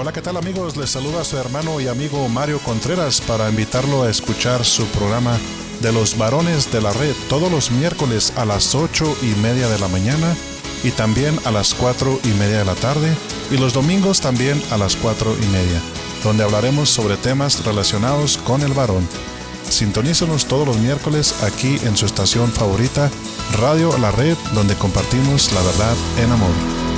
Hola, ¿qué tal amigos? Les saluda su hermano y amigo Mario Contreras para invitarlo a escuchar su programa de los varones de la red todos los miércoles a las ocho y media de la mañana y también a las cuatro y media de la tarde y los domingos también a las cuatro y media, donde hablaremos sobre temas relacionados con el varón. Sintonícenos todos los miércoles aquí en su estación favorita, Radio La Red, donde compartimos la verdad en amor.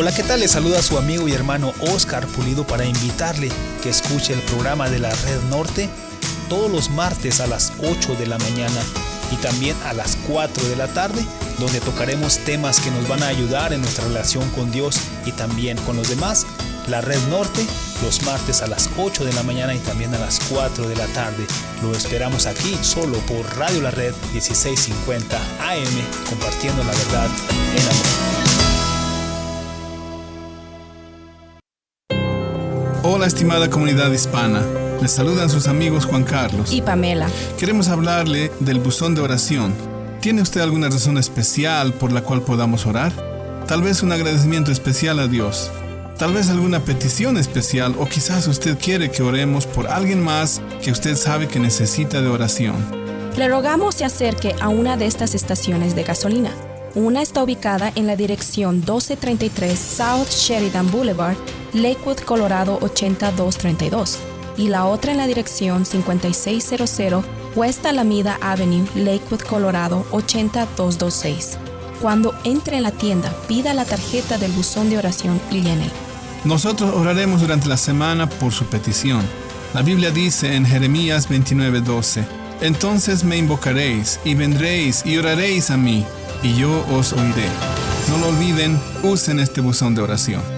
Hola, ¿qué tal? Les saluda su amigo y hermano Oscar Pulido para invitarle que escuche el programa de la Red Norte todos los martes a las 8 de la mañana y también a las 4 de la tarde, donde tocaremos temas que nos van a ayudar en nuestra relación con Dios y también con los demás. La Red Norte, los martes a las 8 de la mañana y también a las 4 de la tarde. Lo esperamos aquí solo por Radio La Red 1650 AM, compartiendo la verdad en amor. Hola estimada comunidad hispana, les saludan sus amigos Juan Carlos y Pamela. Queremos hablarle del buzón de oración. ¿Tiene usted alguna razón especial por la cual podamos orar? Tal vez un agradecimiento especial a Dios. Tal vez alguna petición especial o quizás usted quiere que oremos por alguien más que usted sabe que necesita de oración. Le rogamos se acerque a una de estas estaciones de gasolina. Una está ubicada en la dirección 1233 South Sheridan Boulevard Lakewood, Colorado 8232 y la otra en la dirección 5600 West Alameda Avenue, Lakewood, Colorado 80226. Cuando entre en la tienda, pida la tarjeta del buzón de oración y llene. Nosotros oraremos durante la semana por su petición. La Biblia dice en Jeremías 29:12, Entonces me invocaréis y vendréis y oraréis a mí, y yo os oiré. No lo olviden, usen este buzón de oración.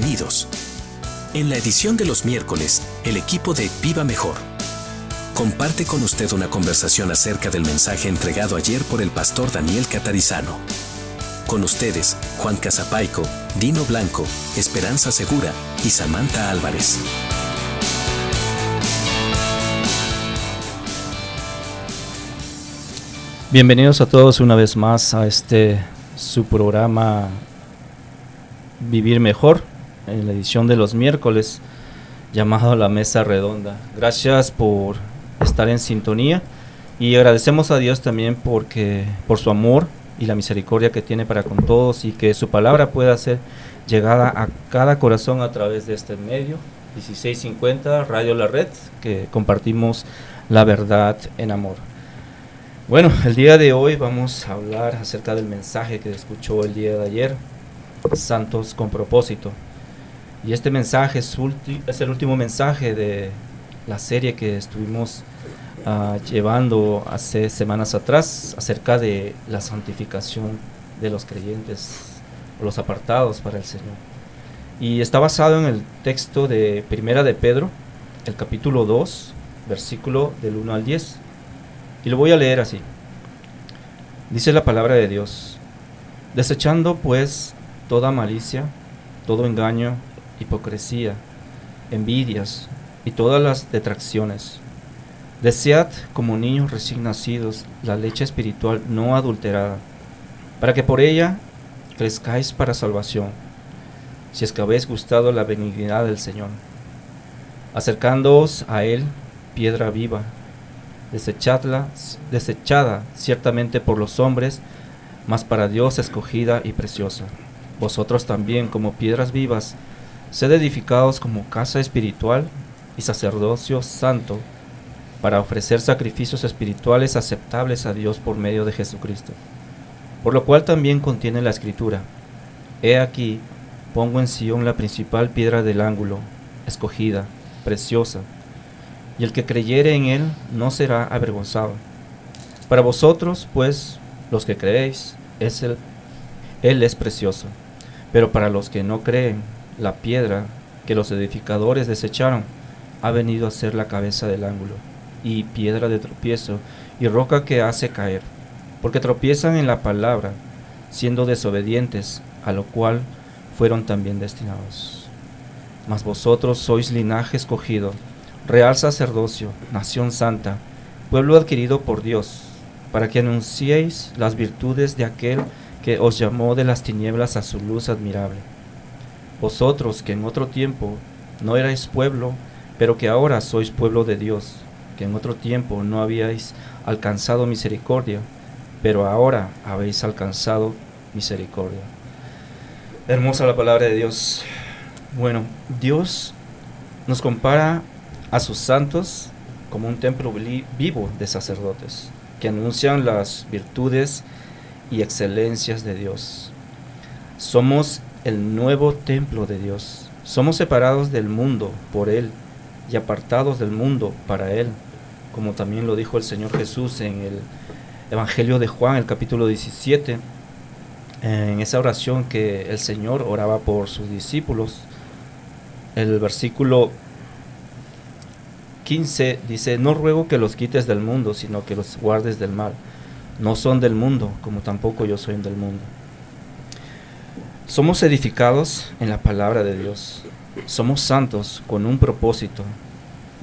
Bienvenidos. En la edición de los miércoles, el equipo de Viva Mejor comparte con usted una conversación acerca del mensaje entregado ayer por el pastor Daniel Catarizano. Con ustedes, Juan Casapaico, Dino Blanco, Esperanza Segura y Samantha Álvarez. Bienvenidos a todos una vez más a este su programa Vivir Mejor, en la edición de los miércoles, llamado La Mesa Redonda. Gracias por estar en sintonía y agradecemos a Dios también porque, por su amor y la misericordia que tiene para con todos y que su palabra pueda ser llegada a cada corazón a través de este medio. 1650 Radio La Red, que compartimos la verdad en amor. Bueno, el día de hoy vamos a hablar acerca del mensaje que escuchó el día de ayer santos con propósito. Y este mensaje es, el último mensaje de la serie que estuvimos uh, llevando hace semanas atrás acerca de la santificación de los creyentes, los apartados para el Señor. Y está basado en el texto de Primera de Pedro, el capítulo 2, versículo del 1 al 10. Y lo voy a leer así. Dice la palabra de Dios. Desechando pues toda malicia, todo engaño, hipocresía, envidias y todas las detracciones. Desead como niños recién nacidos la leche espiritual no adulterada, para que por ella crezcáis para salvación, si es que habéis gustado la benignidad del Señor. Acercándoos a Él, piedra viva, desechadla, desechada ciertamente por los hombres, mas para Dios escogida y preciosa. Vosotros también, como piedras vivas, sed edificados como casa espiritual y sacerdocio santo, para ofrecer sacrificios espirituales aceptables a Dios por medio de Jesucristo. Por lo cual también contiene la escritura, He aquí, pongo en Sion la principal piedra del ángulo, escogida, preciosa, y el que creyere en él no será avergonzado. Para vosotros, pues, los que creéis, es el, él es precioso, pero para los que no creen, la piedra que los edificadores desecharon ha venido a ser la cabeza del ángulo, y piedra de tropiezo, y roca que hace caer, porque tropiezan en la palabra, siendo desobedientes, a lo cual fueron también destinados. Mas vosotros sois linaje escogido, real sacerdocio, nación santa, pueblo adquirido por Dios, para que anunciéis las virtudes de aquel que os llamó de las tinieblas a su luz admirable. Vosotros que en otro tiempo no erais pueblo, pero que ahora sois pueblo de Dios, que en otro tiempo no habíais alcanzado misericordia, pero ahora habéis alcanzado misericordia. Hermosa la palabra de Dios. Bueno, Dios nos compara a sus santos como un templo vivo de sacerdotes que anuncian las virtudes y excelencias de Dios. Somos el nuevo templo de Dios. Somos separados del mundo por Él y apartados del mundo para Él, como también lo dijo el Señor Jesús en el Evangelio de Juan, el capítulo 17, en esa oración que el Señor oraba por sus discípulos. El versículo 15 dice, no ruego que los quites del mundo, sino que los guardes del mal. No son del mundo, como tampoco yo soy del mundo. Somos edificados en la palabra de Dios. Somos santos con un propósito.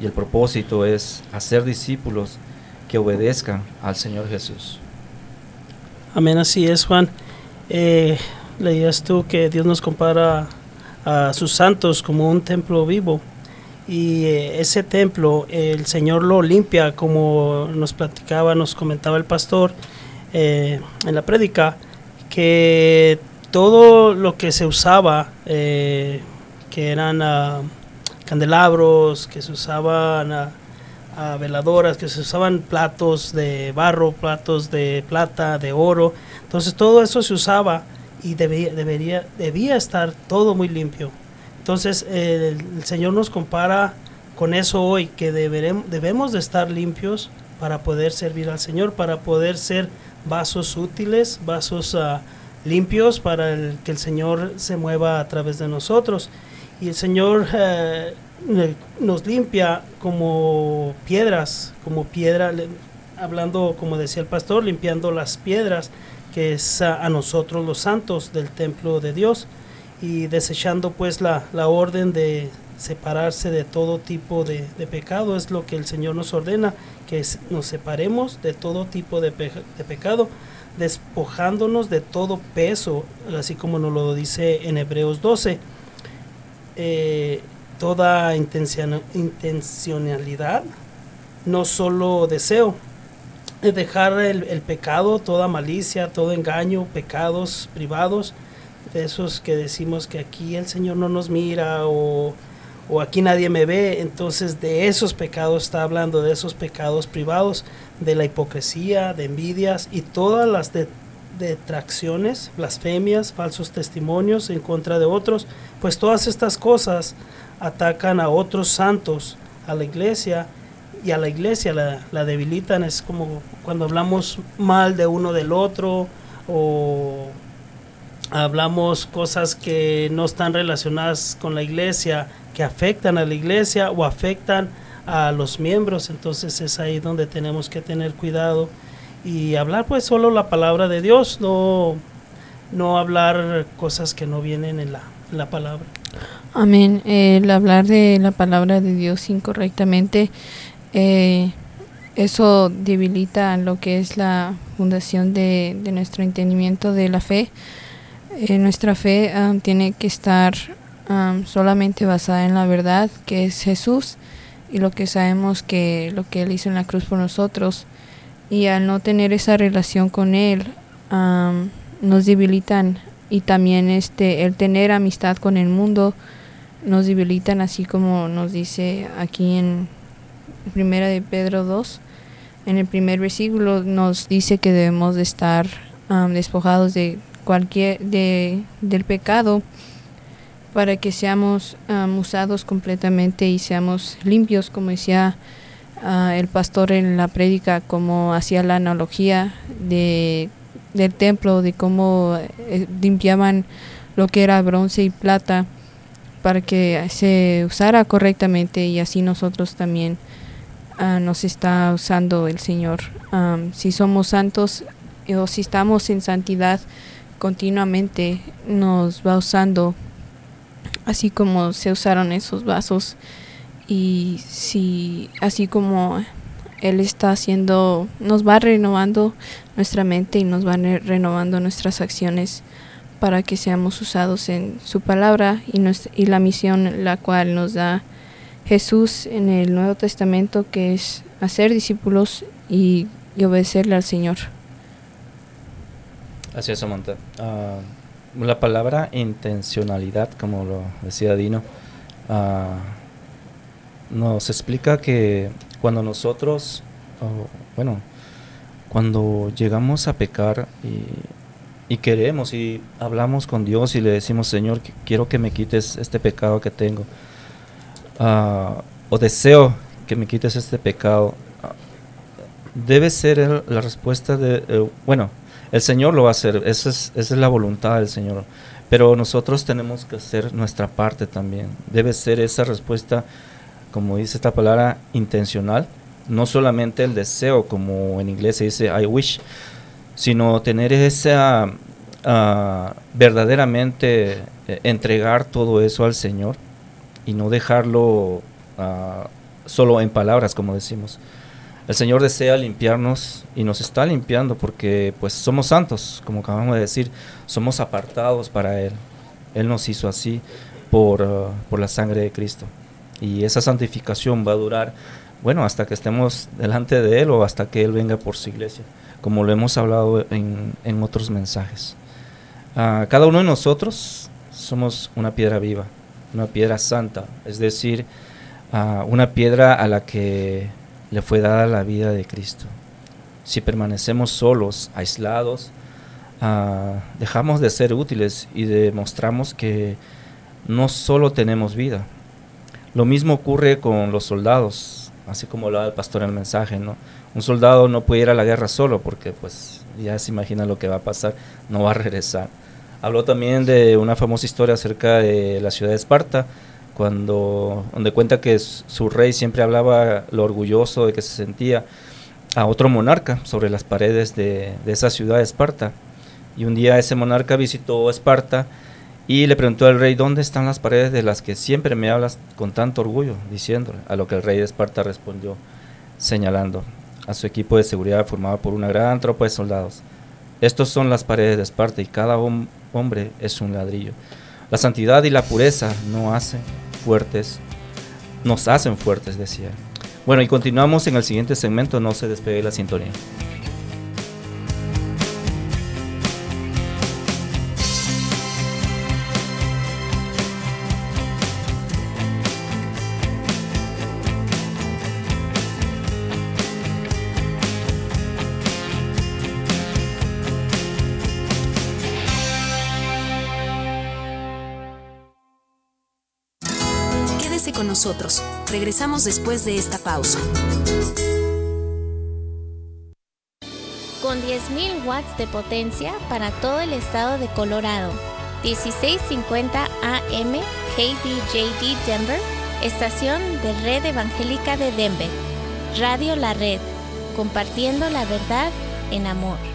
Y el propósito es hacer discípulos que obedezcan al Señor Jesús. Amén, así es, Juan. Eh, leías tú que Dios nos compara a sus santos como un templo vivo y eh, ese templo el Señor lo limpia como nos platicaba, nos comentaba el pastor eh, en la prédica, que todo lo que se usaba, eh, que eran ah, candelabros, que se usaban a ah, veladoras, que se usaban platos de barro, platos de plata, de oro, entonces todo eso se usaba y debía, debería, debía estar todo muy limpio. Entonces el, Señor nos compara con eso hoy, que debemos de estar limpios para poder servir al Señor, para poder ser vasos útiles, vasos ah, limpios para que el Señor se mueva a través de nosotros. Y el Señor eh, nos limpia como piedras, como piedra, hablando como decía el pastor, limpiando las piedras, que es a nosotros los santos del templo de Dios y desechando pues la, orden de separarse de todo tipo de, pecado, es lo que el Señor nos ordena, que nos separemos de todo tipo de, pecado, despojándonos de todo peso, así como nos lo dice en Hebreos 12. Eh, toda intencionalidad, no solo deseo, dejar el, el pecado, toda malicia, todo engaño, pecados privados, de esos que decimos que aquí el Señor no nos mira o, aquí nadie me ve, entonces de esos pecados está hablando, de esos pecados privados, de la hipocresía, de envidias y todas las detracciones, blasfemias, falsos testimonios en contra de otros, pues todas estas cosas atacan a otros santos, a la iglesia y a la iglesia la, la debilitan, es como cuando hablamos mal de uno del otro o hablamos cosas que no están relacionadas con la iglesia, que afectan a la iglesia o afectan a los miembros, entonces es ahí donde tenemos que tener cuidado y hablar pues solo la palabra de Dios, no no hablar cosas que no vienen en la, la palabra. Amén. El hablar de la palabra de Dios incorrectamente, eh, eso debilita lo que es la fundación de, de nuestro entendimiento de la fe. Eh, nuestra fe um, tiene que estar um, solamente basada en la verdad, que es Jesús, y lo que sabemos que lo que Él hizo en la cruz por nosotros. Y al no tener esa relación con Él, um, nos debilitan. Y también este, el tener amistad con el mundo nos debilitan, así como nos dice aquí en Primera de Pedro 2. En el primer versículo nos dice que debemos de estar despojados de cualquier de, del pecado para que seamos usados completamente y seamos limpios, como decía uh, el pastor en la prédica, como hacía la analogía de, del templo, de cómo eh, limpiaban lo que era bronce y plata para que se usara correctamente y así nosotros también uh, nos está usando el Señor. Si somos santos o si estamos en santidad, continuamente nos va usando así como se usaron esos vasos y si así como él está haciendo nos va renovando nuestra mente y nos va renovando nuestras acciones para que seamos usados en su palabra y, y la misión la cual nos da Jesús en el Nuevo Testamento que es hacer discípulos y, y obedecerle al Señor. Así es, Samantha. Ah, la palabra intencionalidad, como lo decía Dino, uh, nos explica que cuando nosotros, bueno, cuando llegamos a pecar y, queremos y hablamos con Dios y le decimos, Señor, quiero que me quites este pecado que tengo, uh, o deseo que me quites este pecado, debe ser la respuesta de, eh, bueno, el Señor lo va a hacer, esa es, la voluntad del Señor. Pero nosotros tenemos que hacer nuestra parte también. Debe ser esa respuesta, como dice esta palabra, intencional. No solamente el deseo, como en inglés se dice I wish, sino tener esa uh, verdaderamente eh, entregar todo eso al Señor y no dejarlo uh, solo en palabras, como decimos. El Señor desea limpiarnos y nos está limpiando porque pues somos santos, como acabamos de decir, somos apartados para Él. Él nos hizo así por, uh, por la sangre de Cristo. Y esa santificación va a durar, bueno, hasta que estemos delante de Él o hasta que Él venga por su iglesia, como lo hemos hablado en, en otros mensajes. Uh, cada uno de nosotros somos una piedra viva, una piedra santa, es decir, uh, una piedra a la que le fue dada la vida de Cristo. Si permanecemos solos, aislados, uh, dejamos de ser útiles y demostramos que no solo tenemos vida. Lo mismo ocurre con los soldados, así como hablaba el pastor en el mensaje, ¿no? Un soldado no puede ir a la guerra solo porque pues ya se imagina lo que va a pasar, no va a regresar. Habló también de una famosa historia acerca de la ciudad de Esparta, cuando donde cuenta que su rey siempre hablaba lo orgulloso de que se sentía a otro monarca sobre las paredes de, esa ciudad de Esparta. Y un día ese monarca visitó Esparta y le preguntó al rey, ¿dónde están las paredes de las que siempre me hablas con tanto orgullo? Diciéndole, a lo que el rey de Esparta respondió, señalando a su equipo de seguridad formado por una gran tropa de soldados. Estos son las paredes de Esparta y cada hombre es un ladrillo. La santidad y la pureza no hacen fuertes, nos hacen fuertes, decía. Bueno, y continuamos en el siguiente segmento, no se despegue la sintonía. Regresamos después de esta pausa. Con 10.000 watts de potencia para todo el estado de Colorado. 1650 AM KBJD Denver, estación de Red Evangélica de Denver. Radio La Red, compartiendo la verdad en amor.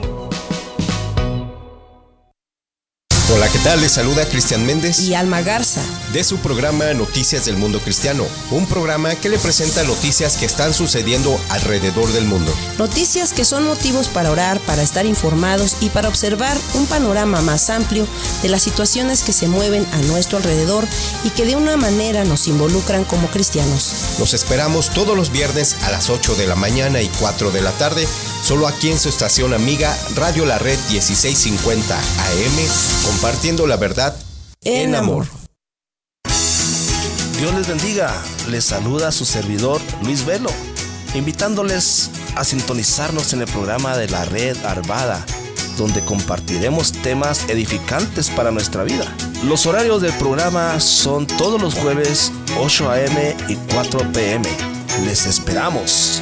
Hola, ¿qué tal? Les saluda Cristian Méndez y Alma Garza de su programa Noticias del Mundo Cristiano, un programa que le presenta noticias que están sucediendo alrededor del mundo. Noticias que son motivos para orar, para estar informados y para observar un panorama más amplio de las situaciones que se mueven a nuestro alrededor y que de una manera nos involucran como cristianos. Los esperamos todos los viernes a las 8 de la mañana y 4 de la tarde, solo aquí en su estación amiga Radio La Red 1650 AM compartiendo la verdad en amor. Dios les bendiga. Les saluda su servidor Luis Velo, invitándoles a sintonizarnos en el programa de la Red Arvada, donde compartiremos temas edificantes para nuestra vida. Los horarios del programa son todos los jueves 8 a.m. y 4 p.m. Les esperamos.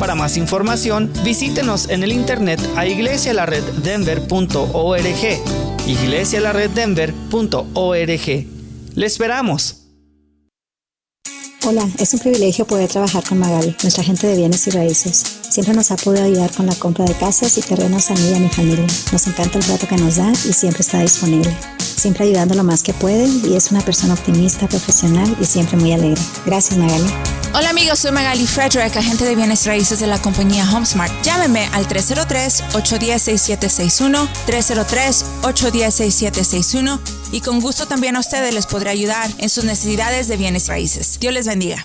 Para más información, visítenos en el internet a iglesialareddenver.org. iglesialareddenver.org. Le esperamos. Hola, es un privilegio poder trabajar con Magali, nuestra agente de bienes y raíces. Siempre nos ha podido ayudar con la compra de casas y terrenos a mí y a mi familia. Nos encanta el trato que nos da y siempre está disponible. Siempre ayudando lo más que puede y es una persona optimista, profesional y siempre muy alegre. Gracias, Magali. Hola amigos, soy Magali Frederick, agente de bienes raíces de la compañía HomeSmart. Llámeme al 303-810-6761, 303-810-6761 y con gusto también a ustedes les podré ayudar en sus necesidades de bienes raíces. Dios les bendiga.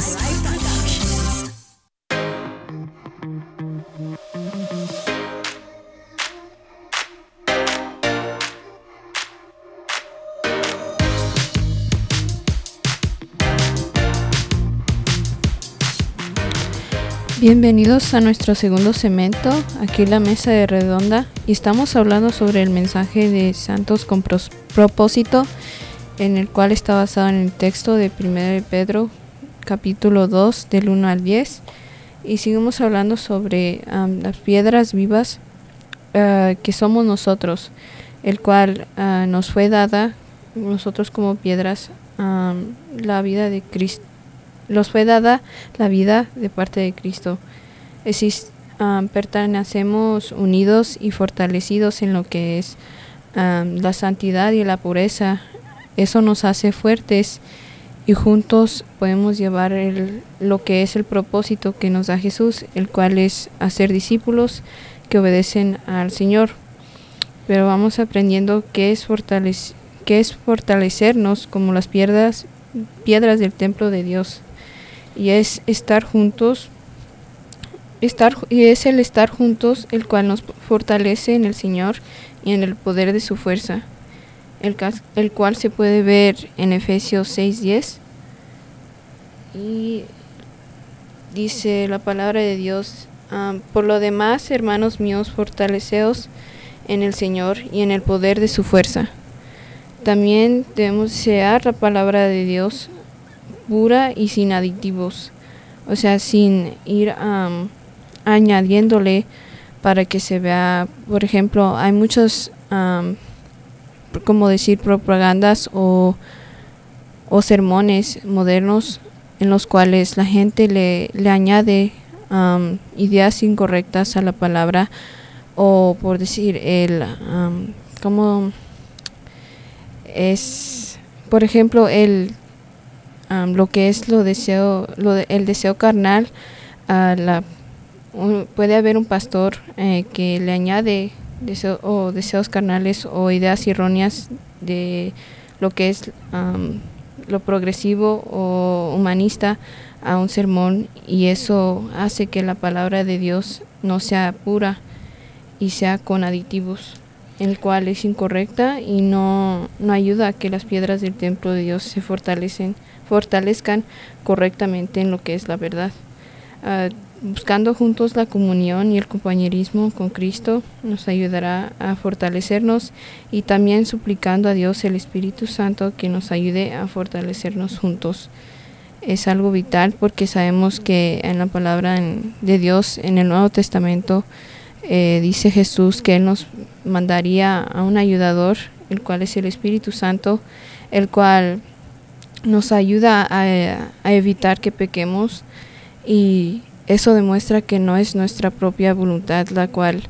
Bienvenidos a nuestro segundo cemento, aquí la mesa de redonda, y estamos hablando sobre el mensaje de Santos con propósito, en el cual está basado en el texto de 1 Pedro capítulo 2 del 1 al 10 y seguimos hablando sobre las piedras vivas ah, que somos nosotros, el cual ah, nos fue dada, nosotros como piedras, la vida de Cristo los fue dada la vida de parte de Cristo. pertenecemos unidos y fortalecidos en lo que es la santidad y la pureza. Eso nos hace fuertes y juntos podemos llevar el, lo que es el propósito que nos da Jesús, el cual es hacer discípulos que obedecen al Señor. Pero vamos aprendiendo qué es, qué es fortalecernos como las piedras, piedras del templo de Dios y es estar juntos estar y es el estar juntos el cual nos fortalece en el Señor y en el poder de su fuerza el, el cual se puede ver en Efesios 6:10 y dice la palabra de Dios por lo demás hermanos míos fortaleceos en el Señor y en el poder de su fuerza. También debemos desear la palabra de Dios pura y sin aditivos, o sea, sin ir añadiéndole para que se vea, por ejemplo, hay muchos como decir, propagandas o, o sermones modernos en los cuales la gente le, le añade ideas incorrectas a la palabra o por decir el como es por ejemplo el lo que es lo deseo lo el deseo carnal a la puede haber un pastor eh, que le añade deseo, o deseos carnales o ideas erróneas de lo que es lo progresivo o humanista a un sermón y eso hace que la palabra de Dios no sea pura y sea con aditivos, el cual es incorrecta y no, no ayuda a que las piedras del templo de Dios se fortalecen, fortalezcan correctamente en lo que es la verdad. Ah, buscando juntos la comunión y el compañerismo con Cristo nos ayudará a fortalecernos y también suplicando a Dios el Espíritu Santo que nos ayude a fortalecernos juntos. Es algo vital porque sabemos que en la palabra de Dios en el Nuevo Testamento eh, dice Jesús que Él nos mandaría a un ayudador, el cual es el Espíritu Santo, el cual nos ayuda a, a evitar que pequemos y eso demuestra que no es nuestra propia voluntad la cual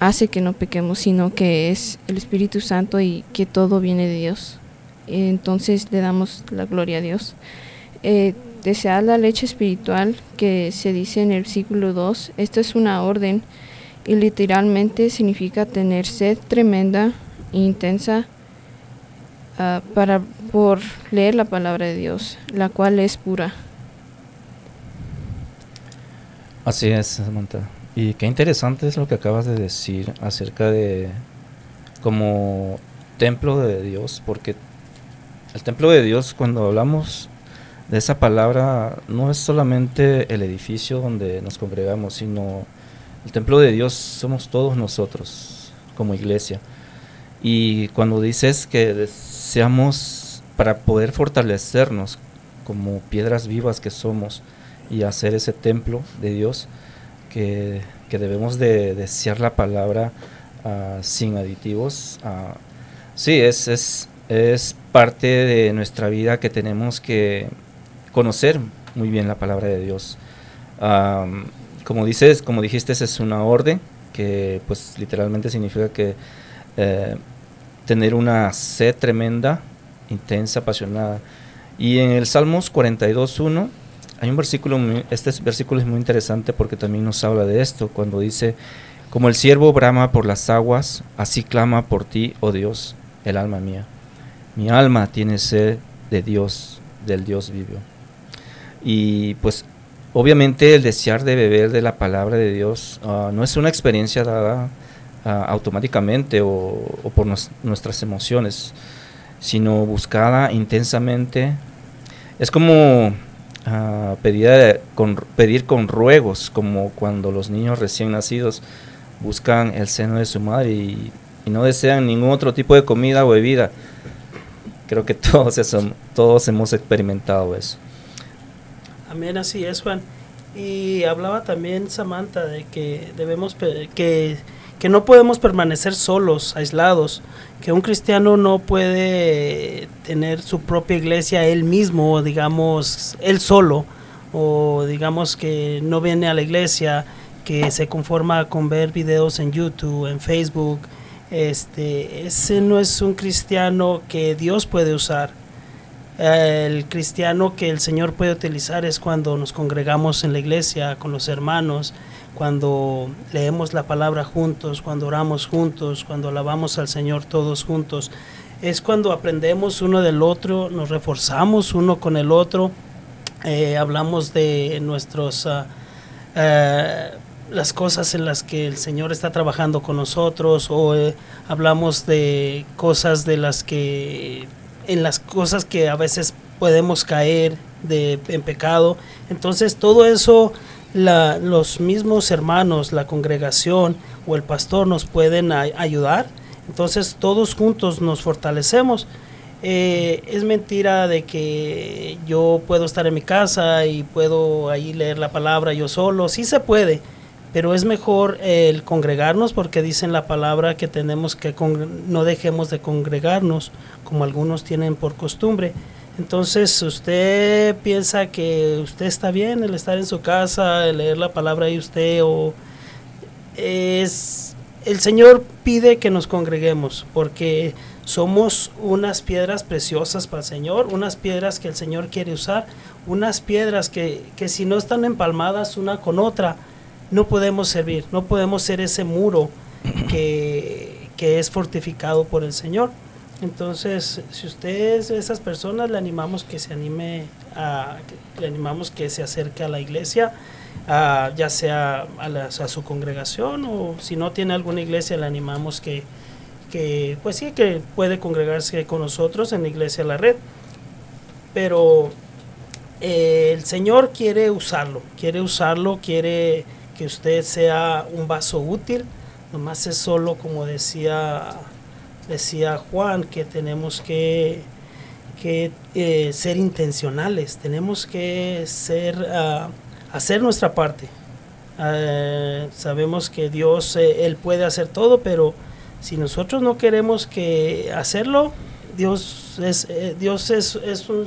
hace que no pequemos, sino que es el Espíritu Santo y que todo viene de Dios. Entonces le damos la gloria a Dios. Eh, la leche espiritual que se dice en el versículo 2, esto es una orden y literalmente significa tener sed tremenda e intensa ah, para por leer la palabra de Dios, la cual es pura. Así es, Samantha. Y qué interesante es lo que acabas de decir acerca de como templo de Dios, porque el templo de Dios, cuando hablamos de esa palabra, no es solamente el edificio donde nos congregamos, sino el templo de Dios somos todos nosotros como iglesia. Y cuando dices que deseamos para poder fortalecernos como piedras vivas que somos, y hacer ese templo de Dios que, debemos de desear la palabra ah, sin aditivos. Uh, sí, es, es, es parte de nuestra vida que tenemos que conocer muy bien la palabra de Dios. como dices, como dijiste, es una orden que pues literalmente significa que eh, tener una sed tremenda, intensa, apasionada. Y en el Salmos 42.1 hay un versículo, este versículo es muy interesante porque también nos habla de esto, cuando dice, como el siervo brama por las aguas, así clama por ti, oh Dios, el alma mía. Mi alma tiene sed de Dios, del Dios vivo. Y pues obviamente el desear de beber de la palabra de Dios ah, no es una experiencia dada ah, automáticamente o, por nuestras emociones, sino buscada intensamente. Es como pedir, con, pedir con ruegos, como cuando los niños recién nacidos buscan el seno de su madre y, no desean ningún otro tipo de comida o bebida. Creo que todos, todos hemos experimentado eso. Amén, así es, Juan. Y hablaba también Samantha de que debemos que que no podemos permanecer solos, aislados, que un cristiano no puede tener su propia iglesia él mismo, digamos, él solo, o digamos que no viene a la iglesia, que se conforma con ver videos en YouTube, en Facebook. Este, ese no es un cristiano que Dios puede usar. El cristiano que el Señor puede utilizar es cuando nos congregamos en la iglesia con los hermanos, cuando leemos la palabra juntos, cuando oramos juntos, cuando alabamos al Señor todos juntos. Es cuando aprendemos uno del otro, nos reforzamos uno con el otro, eh, hablamos de nuestros... Ah, eh, las cosas en las que el Señor está trabajando con nosotros o eh, hablamos de cosas de las que en las cosas que a veces podemos caer de en pecado entonces todo eso la, los mismos hermanos, la congregación o el pastor nos pueden ayudar. Entonces todos juntos nos fortalecemos. Eh, es mentira de que yo puedo estar en mi casa y puedo ahí leer la palabra yo solo. Sí se puede, pero es mejor el congregarnos porque dicen la palabra que tenemos que no dejemos de congregarnos como algunos tienen por costumbre. Entonces, usted piensa que usted está bien el estar en su casa, el leer la palabra y usted o es el Señor pide que nos congreguemos porque somos unas piedras preciosas para el Señor, unas piedras que el Señor quiere usar, unas piedras que, que si no están empalmadas una con otra, no podemos servir, no podemos ser ese muro que, que es fortificado por el Señor. Entonces, si usted es de esas personas, le animamos que se anime, a, le animamos que se acerque a la iglesia, ya sea a, a, su congregación o si no tiene alguna iglesia, le animamos que, que, pues sí, que puede congregarse con nosotros en la iglesia La Red. Pero eh, el Señor quiere usarlo, quiere usarlo, quiere que usted sea un vaso útil. Nomás es solo, como decía, decía Juan, que tenemos que, que eh, ser intencionales, tenemos que ser, ah, hacer nuestra parte. Ah, sabemos que Dios, eh, Él puede hacer todo, pero si nosotros no queremos que hacerlo, Dios es, eh, Dios es, es un,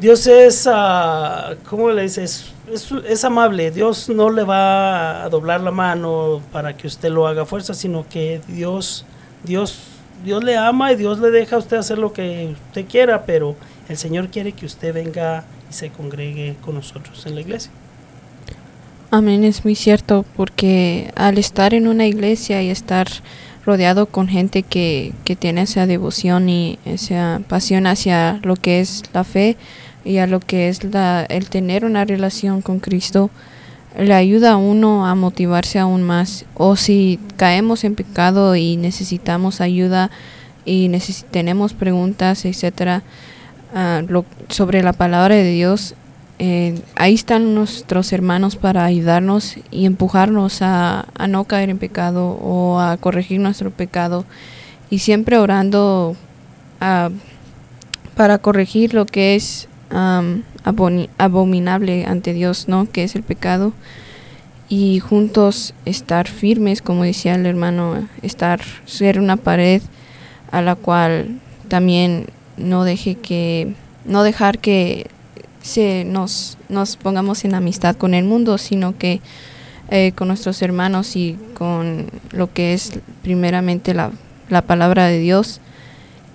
Dios es, uh, ¿cómo le dices? Es, es, amable. Dios no le va a doblar la mano para que usted lo haga fuerza, sino que Dios, Dios, Dios le ama y Dios le deja a usted hacer lo que usted quiera, pero el Señor quiere que usted venga y se congregue con nosotros en la iglesia. Amén, es muy cierto, porque al estar en una iglesia y estar rodeado con gente que, que tiene esa devoción y esa pasión hacia lo que es la fe y a lo que es la, el tener una relación con Cristo, le ayuda a uno a motivarse aún más. O si caemos en pecado y necesitamos ayuda y tenemos preguntas, etcétera, uh, lo, sobre la palabra de Dios, eh, ahí están nuestros hermanos para ayudarnos y empujarnos a, no caer en pecado o a corregir nuestro pecado y siempre orando ah, para corregir lo que es abominable ante Dios, ¿no? Que es el pecado y juntos estar firmes, como decía el hermano, estar ser una pared a la cual también no deje que no dejar que se nos, nos pongamos en amistad con el mundo, sino que eh, con nuestros hermanos y con lo que es primeramente la, la palabra de Dios,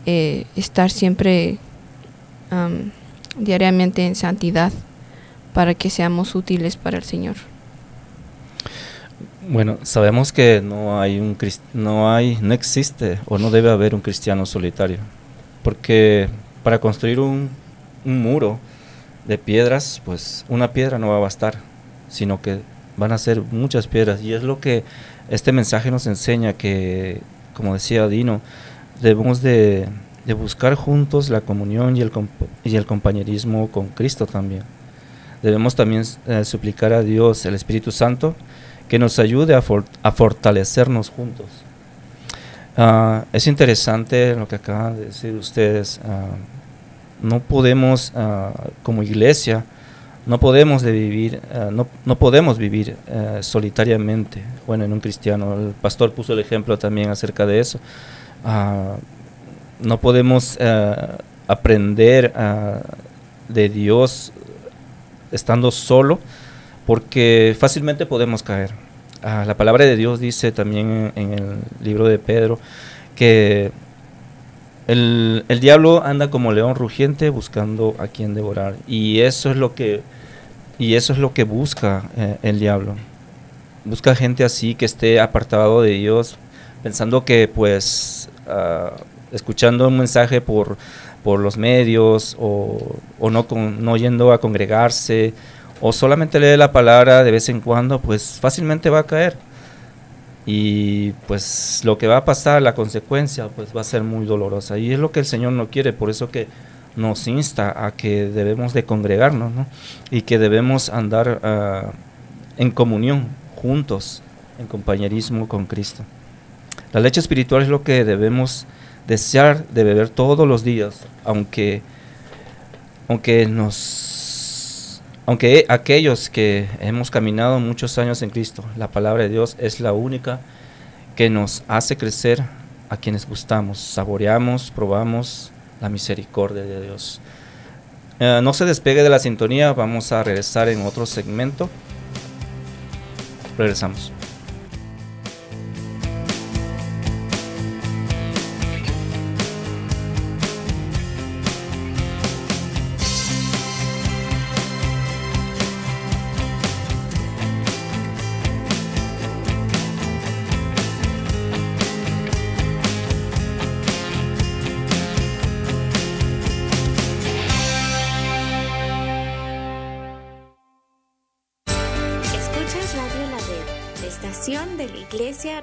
eh, estar siempre diariamente en santidad para que seamos útiles para el Señor. Bueno, sabemos que no hay un no hay no existe o no debe haber un cristiano solitario, porque para construir un, un muro de piedras, pues una piedra no va a bastar, sino que van a ser muchas piedras. Y es lo que este mensaje nos enseña, que, como decía Dino, debemos de, buscar juntos la comunión y el, y el compañerismo con Cristo también. Debemos también eh, suplicar a Dios, el Espíritu Santo, que nos ayude a, a fortalecernos juntos. Ah, es interesante lo que acaban de decir ustedes. Ah, no podemos ah, como iglesia no podemos de vivir no, no, podemos vivir ah, solitariamente bueno en un cristiano el pastor puso el ejemplo también acerca de eso no podemos aprender de Dios estando solo porque fácilmente podemos caer la palabra de Dios dice también en el libro de Pedro que el, diablo anda como león rugiente buscando a quien devorar. Y eso es lo que, y eso es lo que busca eh, el diablo. Busca gente así que esté apartado de Dios, pensando que pues ah, escuchando un mensaje por, por los medios o, o no, con, no yendo a congregarse o solamente lee la palabra de vez en cuando, pues fácilmente va a caer y pues lo que va a pasar, la consecuencia, pues va a ser muy dolorosa. Y es lo que el Señor no quiere, por eso que nos insta a que debemos de congregarnos ¿no? y que debemos andar uh, en comunión, juntos, en compañerismo con Cristo. La leche espiritual es lo que debemos desear de beber todos los días, aunque, aunque nos Aunque aquellos que hemos caminado muchos años en Cristo, la palabra de Dios es la única que nos hace crecer a quienes gustamos, saboreamos, probamos la misericordia de Dios. Eh, no se despegue de la sintonía, vamos a regresar en otro segmento. Regresamos.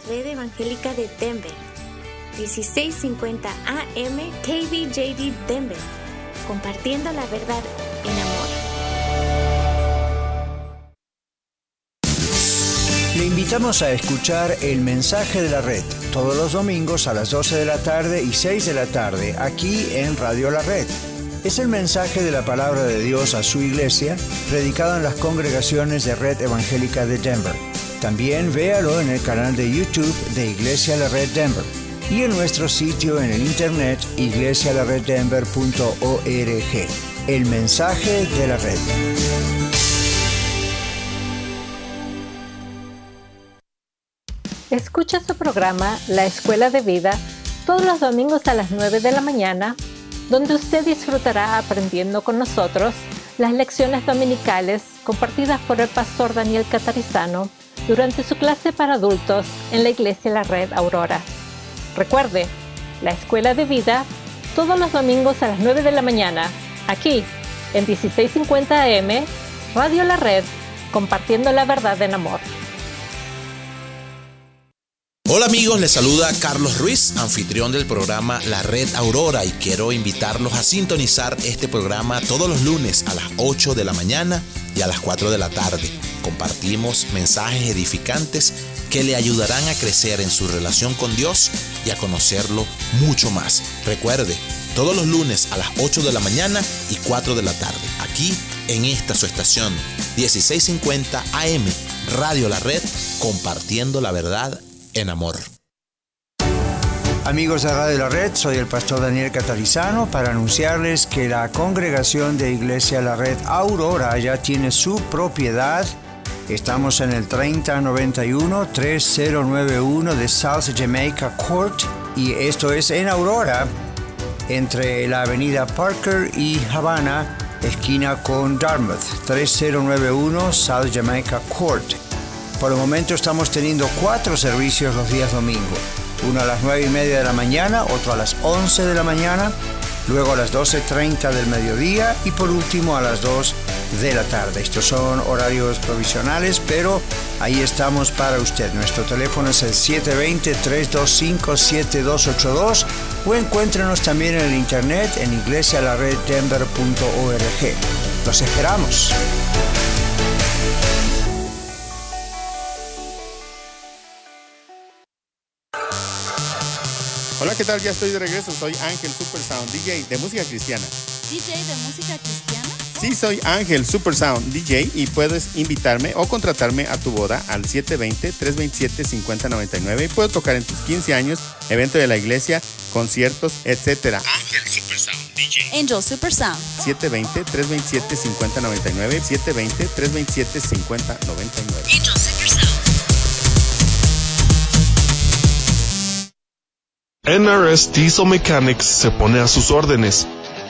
Red Evangélica de Denver, 1650 AM KBJD Denver, compartiendo la verdad en amor. Le invitamos a escuchar el mensaje de la red todos los domingos a las 12 de la tarde y 6 de la tarde aquí en Radio La Red. Es el mensaje de la palabra de Dios a su iglesia, predicado en las congregaciones de Red Evangélica de Denver. También véalo en el canal de YouTube de Iglesia La Red Denver y en nuestro sitio en el internet iglesialareddenver.org. El mensaje de la red. Escucha su programa La Escuela de Vida todos los domingos a las 9 de la mañana, donde usted disfrutará aprendiendo con nosotros las lecciones dominicales compartidas por el pastor Daniel Catarizano durante su clase para adultos en la Iglesia La Red Aurora. Recuerde, la Escuela de Vida todos los domingos a las 9 de la mañana, aquí en 1650 AM, Radio La Red, compartiendo la verdad en amor. Hola amigos, les saluda Carlos Ruiz, anfitrión del programa La Red Aurora y quiero invitarlos a sintonizar este programa todos los lunes a las 8 de la mañana y a las 4 de la tarde. Compartimos mensajes edificantes que le ayudarán a crecer en su relación con Dios y a conocerlo mucho más. Recuerde, todos los lunes a las 8 de la mañana y 4 de la tarde, aquí en esta su estación 1650 AM, Radio La Red, compartiendo la verdad en amor. Amigos de Radio La Red, soy el pastor Daniel Catarizano para anunciarles que la congregación de Iglesia La Red Aurora ya tiene su propiedad. Estamos en el 3091-3091 de South Jamaica Court y esto es en Aurora, entre la avenida Parker y Havana, esquina con Dartmouth, 3091 South Jamaica Court. Por el momento estamos teniendo cuatro servicios los días domingo. Uno a las nueve y media de la mañana, otro a las 11 de la mañana, luego a las 12.30 del mediodía y por último a las 2 de la tarde. Estos son horarios provisionales, pero ahí estamos para usted. Nuestro teléfono es el 720-325-7282 o encuéntrenos también en el internet en iglesialareddenver.org. Los esperamos. Hola, ¿qué tal? Ya estoy de regreso. Soy Ángel Super Sound, DJ de música cristiana. ¿DJ de música cristiana? Sí, soy Ángel Super Sound, DJ y puedes invitarme o contratarme a tu boda al 720-327-5099 y puedo tocar en tus 15 años, evento de la iglesia, conciertos, etc. Ángel Super Sound, DJ. Angel Super Sound. 720-327-5099, 720-327-5099. Angel Super Sound. NRS Diesel Mechanics se pone a sus órdenes.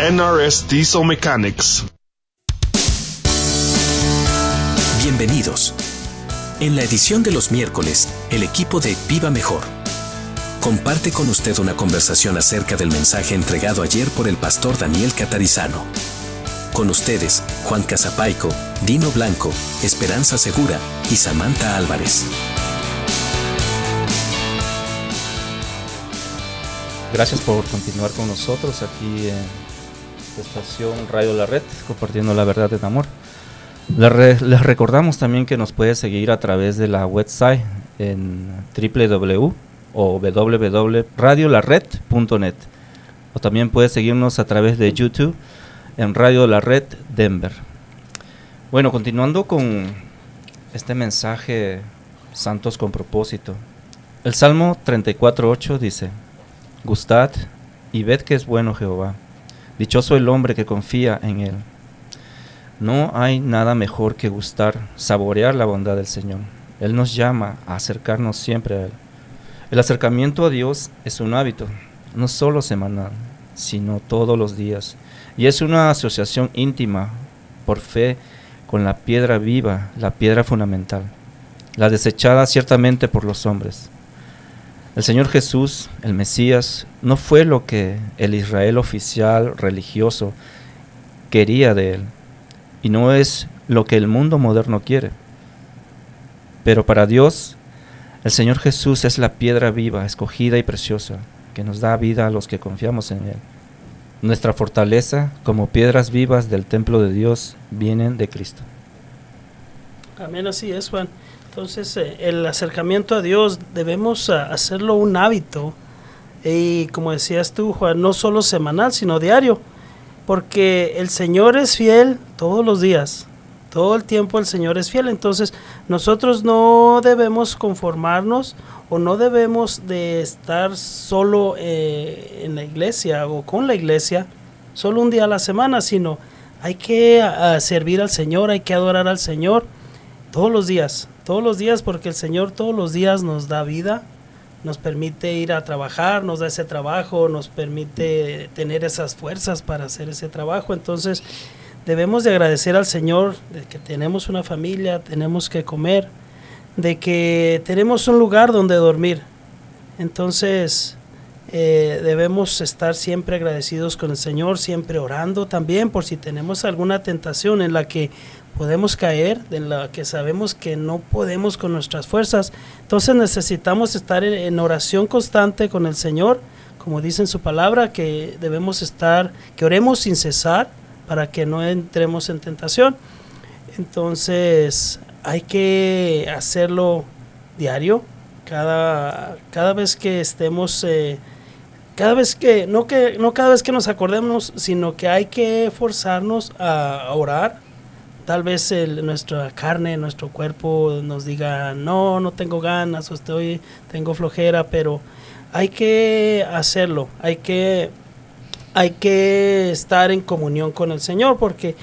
NRS Diesel Mechanics. Bienvenidos. En la edición de los miércoles, el equipo de Viva Mejor comparte con usted una conversación acerca del mensaje entregado ayer por el pastor Daniel Catarizano. Con ustedes, Juan Casapaico, Dino Blanco, Esperanza Segura y Samantha Álvarez. Gracias por continuar con nosotros aquí en la estación Radio La Red, compartiendo la verdad en amor. Les, recordamos también que nos puede seguir a través de la website en www o o también puede seguirnos a través de YouTube en Radio La Red Denver. Bueno, continuando con este mensaje Santos con propósito. El Salmo 34.8 dice, Gustad y ved que es bueno Jehová. Dichoso el hombre que confía en él. No hay nada mejor que gustar, saborear la bondad del Señor. Él nos llama a acercarnos siempre a Él. El acercamiento a Dios es un hábito, no solo semanal, sino todos los días. Y es una asociación íntima por fe con la piedra viva, la piedra fundamental, la desechada ciertamente por los hombres. El Señor Jesús, el Mesías, no fue lo que el Israel oficial religioso quería de él, y no es lo que el mundo moderno quiere. Pero para Dios, el Señor Jesús es la piedra viva, escogida y preciosa, que nos da vida a los que confiamos en Él. Nuestra fortaleza como piedras vivas del templo de Dios vienen de Cristo. Amén, así es, Juan. Entonces, eh, el acercamiento a Dios debemos uh, hacerlo un hábito. Y como decías tú, Juan, no solo semanal, sino diario. Porque el Señor es fiel todos los días. Todo el tiempo el Señor es fiel. Entonces, nosotros no debemos conformarnos o no debemos de estar solo eh, en la iglesia o con la iglesia, solo un día a la semana, sino hay que uh, servir al Señor, hay que adorar al Señor todos los días, todos los días, porque el Señor todos los días nos da vida, nos permite ir a trabajar, nos da ese trabajo, nos permite tener esas fuerzas para hacer ese trabajo. Entonces, debemos de agradecer al Señor de que tenemos una familia, tenemos que comer, de que tenemos un lugar donde dormir. Entonces, eh, debemos estar siempre agradecidos con el Señor, siempre orando también por si tenemos alguna tentación en la que podemos caer, en la que sabemos que no podemos con nuestras fuerzas. Entonces necesitamos estar en, en oración constante con el Señor, como dice en su palabra, que debemos estar, que oremos sin cesar para que no entremos en tentación. Entonces hay que hacerlo diario, cada, cada vez que estemos, eh, cada vez que no, que, no cada vez que nos acordemos, sino que hay que forzarnos a, orar. Tal vez el, nuestra carne, nuestro cuerpo nos diga, no, no tengo ganas o estoy, tengo flojera, pero hay que hacerlo, hay que, hay que estar en comunión con el Señor, porque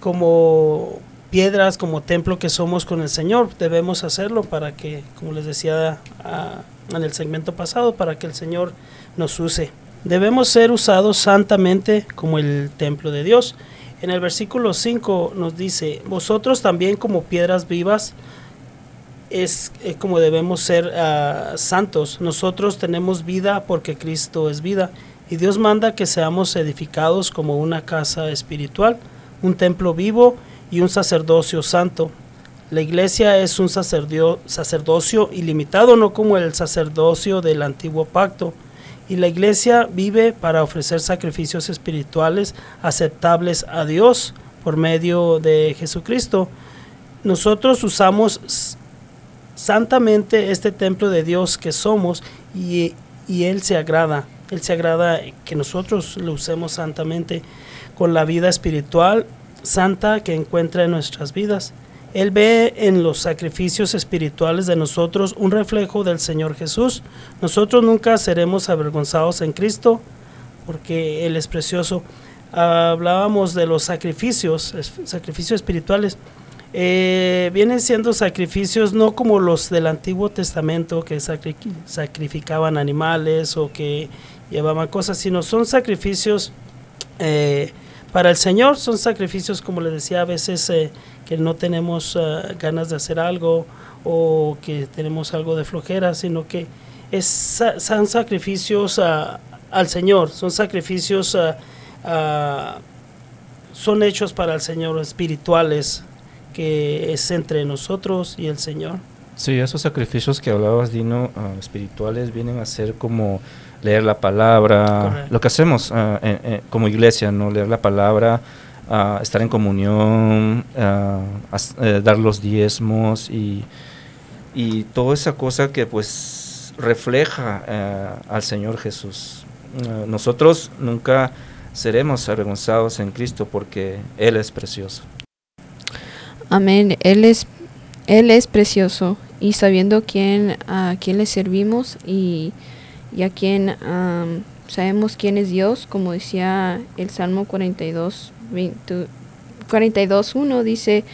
como piedras como templo que somos con el Señor. Debemos hacerlo para que, como les decía ah, en el segmento pasado, para que el Señor nos use. Debemos ser usados santamente como el templo de Dios. En el versículo 5 nos dice, vosotros también como piedras vivas es eh, como debemos ser ah, santos. Nosotros tenemos vida porque Cristo es vida. Y Dios manda que seamos edificados como una casa espiritual, un templo vivo y un sacerdocio santo. La iglesia es un sacerdocio ilimitado, no como el sacerdocio del antiguo pacto. Y la iglesia vive para ofrecer sacrificios espirituales aceptables a Dios por medio de Jesucristo. Nosotros usamos santamente este templo de Dios que somos y, y Él se agrada. Él se agrada que nosotros lo usemos santamente con la vida espiritual santa que encuentra en nuestras vidas. Él ve en los sacrificios espirituales de nosotros un reflejo del Señor Jesús. Nosotros nunca seremos avergonzados en Cristo porque Él es precioso. Hablábamos de los sacrificios, sacrificios espirituales. Eh, vienen siendo sacrificios no como los del Antiguo Testamento que sacrificaban animales o que llevaban cosas, sino son sacrificios eh, para el Señor son sacrificios, como le decía, a veces eh, que no tenemos uh, ganas de hacer algo o que tenemos algo de flojera, sino que es, son sacrificios uh, al Señor, son sacrificios uh, son hechos para el Señor espirituales, que es entre nosotros y el Señor. Sí, esos sacrificios que hablabas, Dino, ah, espirituales, vienen a ser como leer la palabra, Correcto. lo que hacemos ah, en- en- como iglesia, ¿no? Leer la palabra, ah, estar en comunión, ah, as- eh, dar los diezmos y, y toda esa cosa que pues refleja eh, al Señor Jesús. Nosotros nunca seremos avergonzados en Cristo porque Él es precioso. Amén. Él es, él es precioso y sabiendo quién, a quién le servimos y, y a quién am, sabemos quién es Dios, como decía el Salmo 42, 20 42.1 dice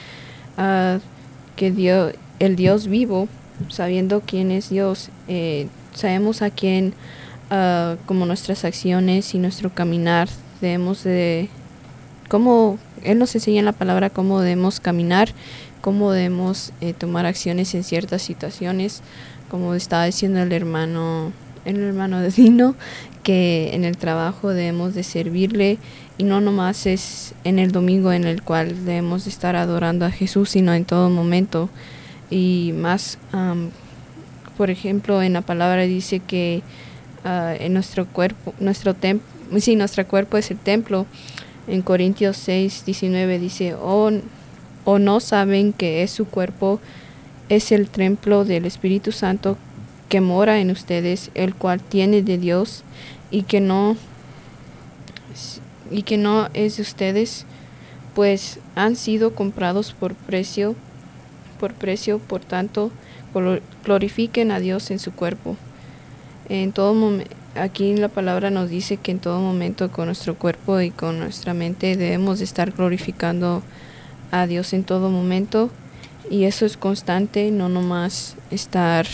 ah, que Dios, el Dios vivo, sabiendo quién es Dios, eh, sabemos a quién, ah, como nuestras acciones y nuestro caminar, debemos de cómo Él nos enseña en la palabra cómo debemos caminar, cómo debemos eh, tomar acciones en ciertas situaciones, como estaba diciendo el hermano, el hermano de Dino, que en el trabajo debemos de servirle y no nomás es en el domingo en el cual debemos de estar adorando a Jesús, sino en todo momento y más, am, por ejemplo, en la palabra dice que ah, en nuestro cuerpo, nuestro templo, sí, nuestro cuerpo es el templo. En Corintios 6, 19 dice, o, o no saben que es su cuerpo, es el templo del Espíritu Santo que mora en ustedes, el cual tiene de Dios y que no y que no es de ustedes, pues han sido comprados por precio, por precio, por tanto, glor- glorifiquen a Dios en su cuerpo. En todo momento, aquí la palabra nos dice que en todo momento con nuestro cuerpo y con nuestra mente debemos de estar glorificando a Dios en todo momento y eso es constante, no nomás estar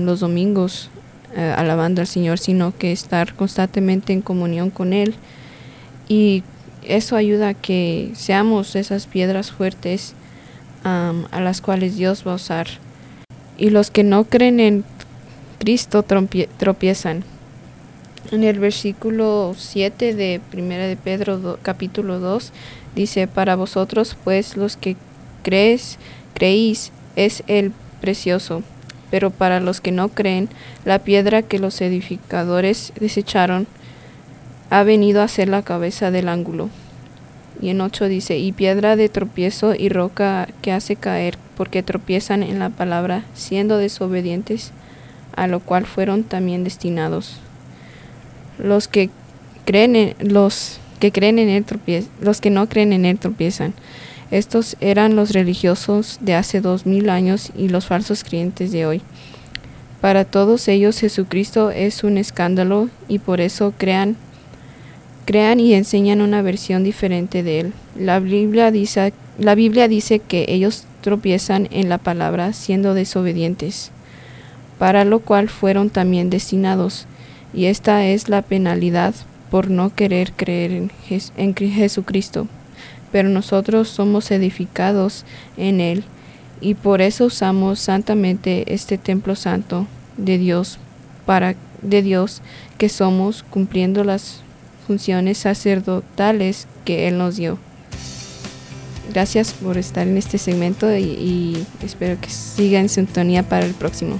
los domingos eh, alabando al Señor, sino que estar constantemente en comunión con Él y eso ayuda a que seamos esas piedras fuertes am, a las cuales Dios va a usar. Y los que no creen en Cristo tropiezan. En el versículo 7 de Primera de Pedro do- capítulo 2 dice, para vosotros pues los que crees, creéis es el precioso, pero para los que no creen, la piedra que los edificadores desecharon ha venido a ser la cabeza del ángulo. Y en 8 dice, y piedra de tropiezo y roca que hace caer, porque tropiezan en la palabra, siendo desobedientes, a lo cual fueron también destinados. Los que creen en, los que creen en él tropie- los que no creen en él tropiezan. Estos eran los religiosos de hace dos mil años y los falsos creyentes de hoy. Para todos ellos Jesucristo es un escándalo y por eso crean crean y enseñan una versión diferente de él. La Biblia dice, la Biblia dice que ellos tropiezan en la palabra siendo desobedientes, para lo cual fueron también destinados, y esta es la penalidad por no querer creer en, en Cri- Jesucristo. Pero nosotros somos edificados en él, y por eso usamos santamente este templo santo de Dios para de Dios que somos cumpliendo las funciones sacerdotales que Él nos dio. Gracias por estar en este segmento y, y espero que siga en sintonía para el próximo.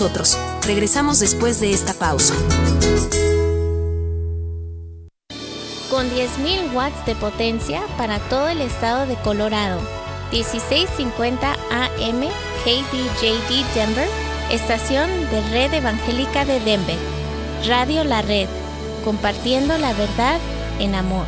Nosotros. Regresamos después de esta pausa. Con 10.000 watts de potencia para todo el estado de Colorado. 1650 AM KBJD Denver, estación de Red Evangélica de Denver. Radio La Red, compartiendo la verdad en amor.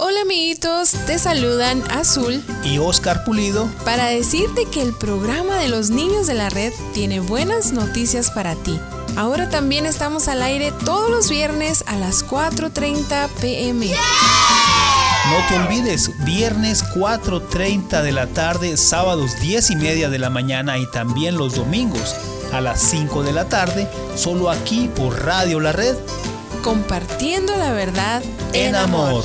Hola amiguitos, te saludan Azul y Oscar Pulido para decirte que el programa de los niños de la red tiene buenas noticias para ti. Ahora también estamos al aire todos los viernes a las 4.30 pm. No te olvides, viernes 4.30 de la tarde, sábados 10 y media de la mañana y también los domingos a las 5 de la tarde, solo aquí por Radio La Red. Compartiendo la verdad en, amor.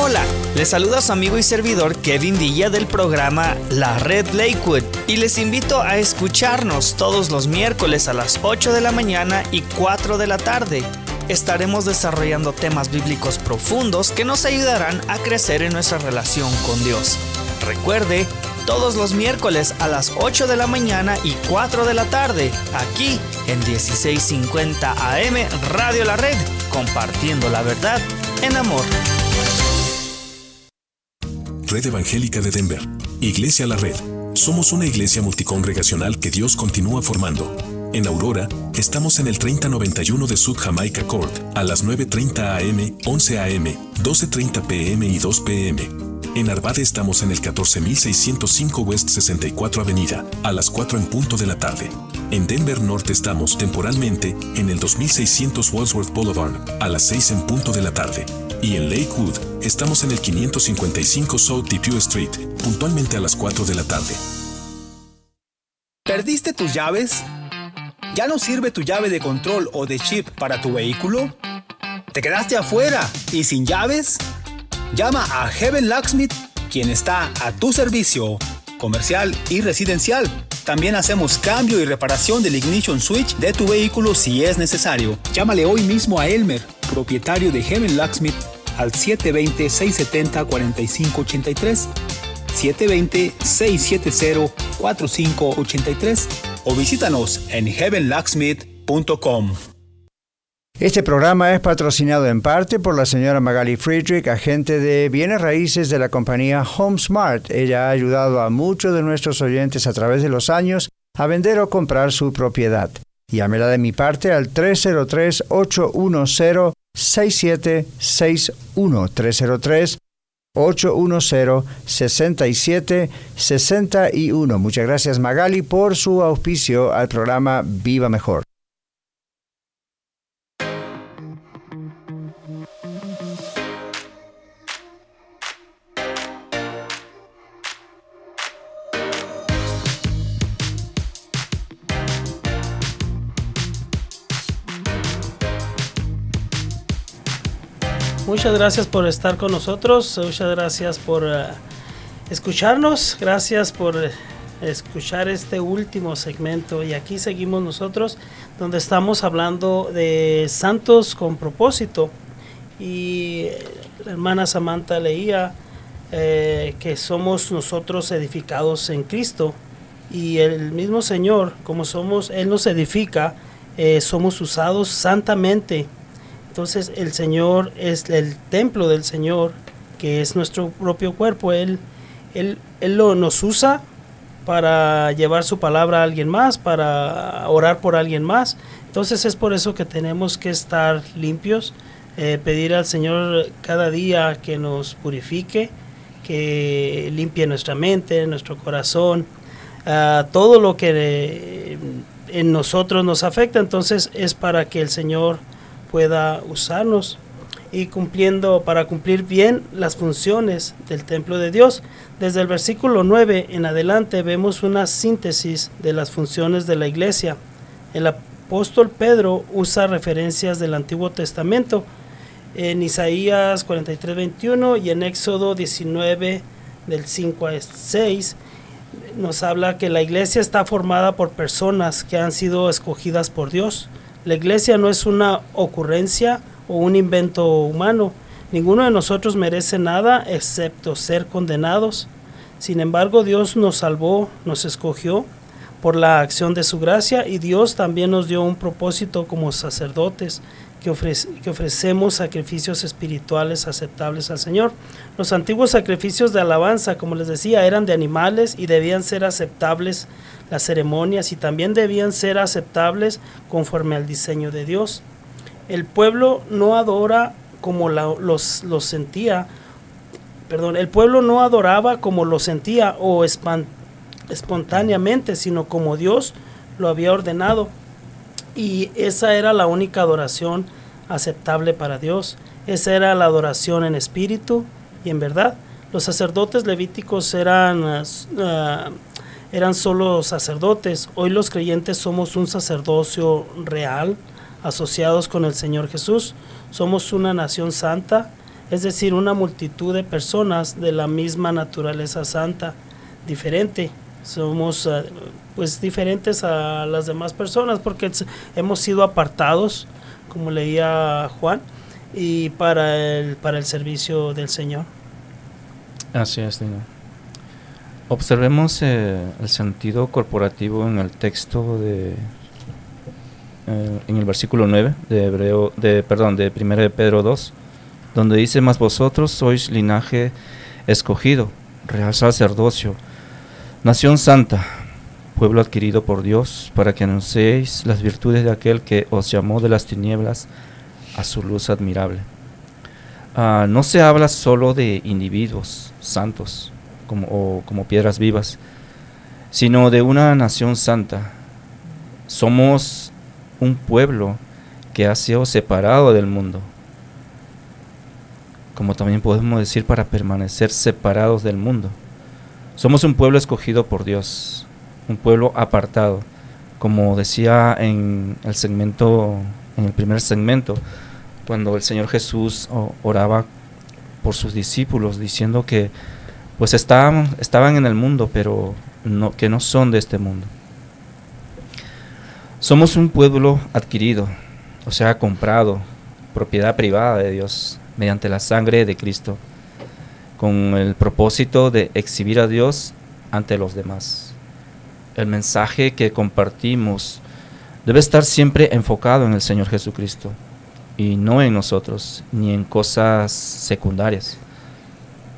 Hola, les saluda su amigo y servidor Kevin Villa del programa La Red Lakewood y les invito a escucharnos todos los miércoles a las 8 de la mañana y 4 de la tarde. Estaremos desarrollando temas bíblicos profundos que nos ayudarán a crecer en nuestra relación con Dios. Recuerde, todos los miércoles a las 8 de la mañana y 4 de la tarde, aquí en 1650 AM Radio La Red, compartiendo la verdad en amor. Red Evangélica de Denver. Iglesia La Red. Somos una iglesia multicongregacional que Dios continúa formando. En Aurora, estamos en el 3091 de Sud Jamaica Court, a las 9.30 am, 11 am, 12.30 pm y 2 pm. En Arvada estamos en el 14605 West 64 Avenida, a las 4 en punto de la tarde. En Denver Norte estamos temporalmente en el 2600 Wadsworth Boulevard, a las 6 en punto de la tarde. Y en Lakewood, estamos en el 555 South Depew Street, puntualmente a las 4 de la tarde. ¿Perdiste tus llaves? ¿Ya no sirve tu llave de control o de chip para tu vehículo? ¿Te quedaste afuera y sin llaves? Llama a Heaven Locksmith, quien está a tu servicio, comercial y residencial. También hacemos cambio y reparación del ignition switch de tu vehículo si es necesario. Llámale hoy mismo a Elmer, propietario de Heaven Locksmith, al 720-670-4583, 720-670-4583 o visítanos en heavenlocksmith.com. Este programa es patrocinado en parte por la señora Magali Friedrich, agente de bienes raíces de la compañía HomeSmart. Ella ha ayudado a muchos de nuestros oyentes a través de los años a vender o comprar su propiedad. Llámela de mi parte al 303-810-6761. 303 810-6761. Muchas gracias Magali por su auspicio al programa Viva Mejor. Muchas gracias por estar con nosotros, muchas gracias por uh, escucharnos, gracias por uh, escuchar este último segmento. Y aquí seguimos nosotros donde estamos hablando de santos con propósito. Y la hermana Samantha leía eh, que somos nosotros edificados en Cristo. Y el mismo Señor, como somos, Él nos edifica, eh, somos usados santamente entonces el Señor es el templo del Señor, que es nuestro propio cuerpo. Él, él, él lo, nos usa para llevar su palabra a alguien más, para orar por alguien más. Entonces es por eso que tenemos que estar limpios, eh, pedir al Señor cada día que nos purifique, que limpie nuestra mente, nuestro corazón, todo lo que eh, en nosotros nos afecta. Entonces es para que el Señor pueda usarnos y cumpliendo para cumplir bien las funciones del templo de Dios. Desde el versículo 9 en adelante vemos una síntesis de las funciones de la iglesia. El apóstol Pedro usa referencias del Antiguo Testamento en Isaías 43, 21 y en Éxodo 19 del 5 a 6 nos habla que la iglesia está formada por personas que han sido escogidas por Dios la iglesia no es una ocurrencia o un invento humano. Ninguno de nosotros merece nada excepto ser condenados. Sin embargo, Dios nos salvó, nos escogió por la acción de su gracia y Dios también nos dio un propósito como sacerdotes que, ofrecemos sacrificios espirituales aceptables al Señor. Los antiguos sacrificios de alabanza, como les decía, eran de animales y debían ser aceptables las ceremonias y también debían ser aceptables conforme al diseño de Dios. El pueblo no adora como los, los sentía, perdón, el pueblo no adoraba como lo sentía o espontáneamente, sino como Dios lo había ordenado. Y esa era la única adoración aceptable para Dios. Esa era la adoración en espíritu y en verdad. Los sacerdotes levíticos eran, uh, eran solo sacerdotes. Hoy los creyentes somos un sacerdocio real, asociados con el Señor Jesús. Somos una nación santa, es decir, una multitud de personas de la misma naturaleza santa, diferente. Somos uh, pues diferentes a las demás personas porque hemos sido apartados, como leía Juan, y para el, para el servicio del Señor. Así es, Señor. Observemos eh, el sentido corporativo en el texto de eh, en el versículo 9 de Hebreo de perdón, de 1 de Pedro 2, donde dice, "Mas vosotros sois linaje escogido, real sacerdocio, nación santa, pueblo adquirido por Dios, para que anunciéis las virtudes de aquel que os llamó de las tinieblas a su luz admirable. Ah, no se habla solo de individuos santos como, o como piedras vivas, sino de una nación santa. Somos un pueblo que ha sido separado del mundo, como también podemos decir para permanecer separados del mundo. Somos un pueblo escogido por Dios, un pueblo apartado. Como decía en el segmento, en el primer segmento, cuando el Señor Jesús oraba por sus discípulos, diciendo que pues estaban, en el mundo, pero no, que no son de este mundo. Somos un pueblo adquirido, o sea, comprado, propiedad privada de Dios, mediante la sangre de Cristo, con el propósito de exhibir a Dios ante los demás el mensaje que compartimos debe estar siempre enfocado en el Señor Jesucristo y no en nosotros ni en cosas secundarias.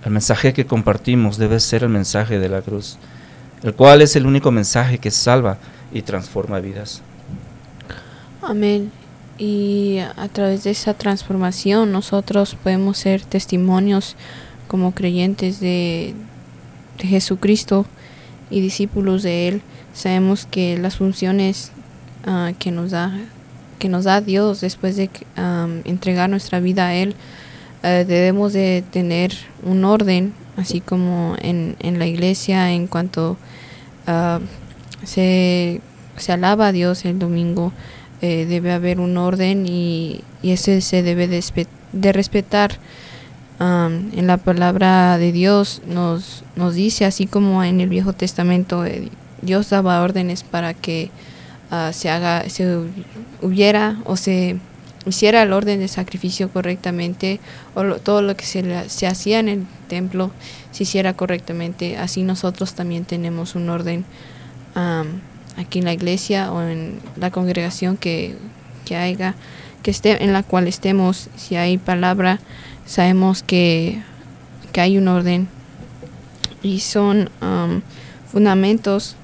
El mensaje que compartimos debe ser el mensaje de la cruz, el cual es el único mensaje que salva y transforma vidas. Amén. Y a través de esa transformación nosotros podemos ser testimonios como creyentes de, Jesucristo y discípulos de Él, sabemos que las funciones ah, que, nos da, que nos da Dios después de entregar nuestra vida a Él, eh, debemos de tener un orden, así como en, en la iglesia en cuanto uh, se, se, alaba a Dios el domingo, eh, debe haber un orden y, ese se debe de, respetar. En la palabra de Dios nos, nos dice, así como en el Viejo Testamento, eh, Dios daba órdenes para que ah, se haga, se hubiera o se hiciera el orden de sacrificio correctamente, o todo lo que se, se hacía en el templo se hiciera correctamente. Así nosotros también tenemos un orden aquí en la iglesia o en la congregación que, que haya, que esté, en la cual estemos, si hay palabra sabemos que, hay un orden y son um, fundamentos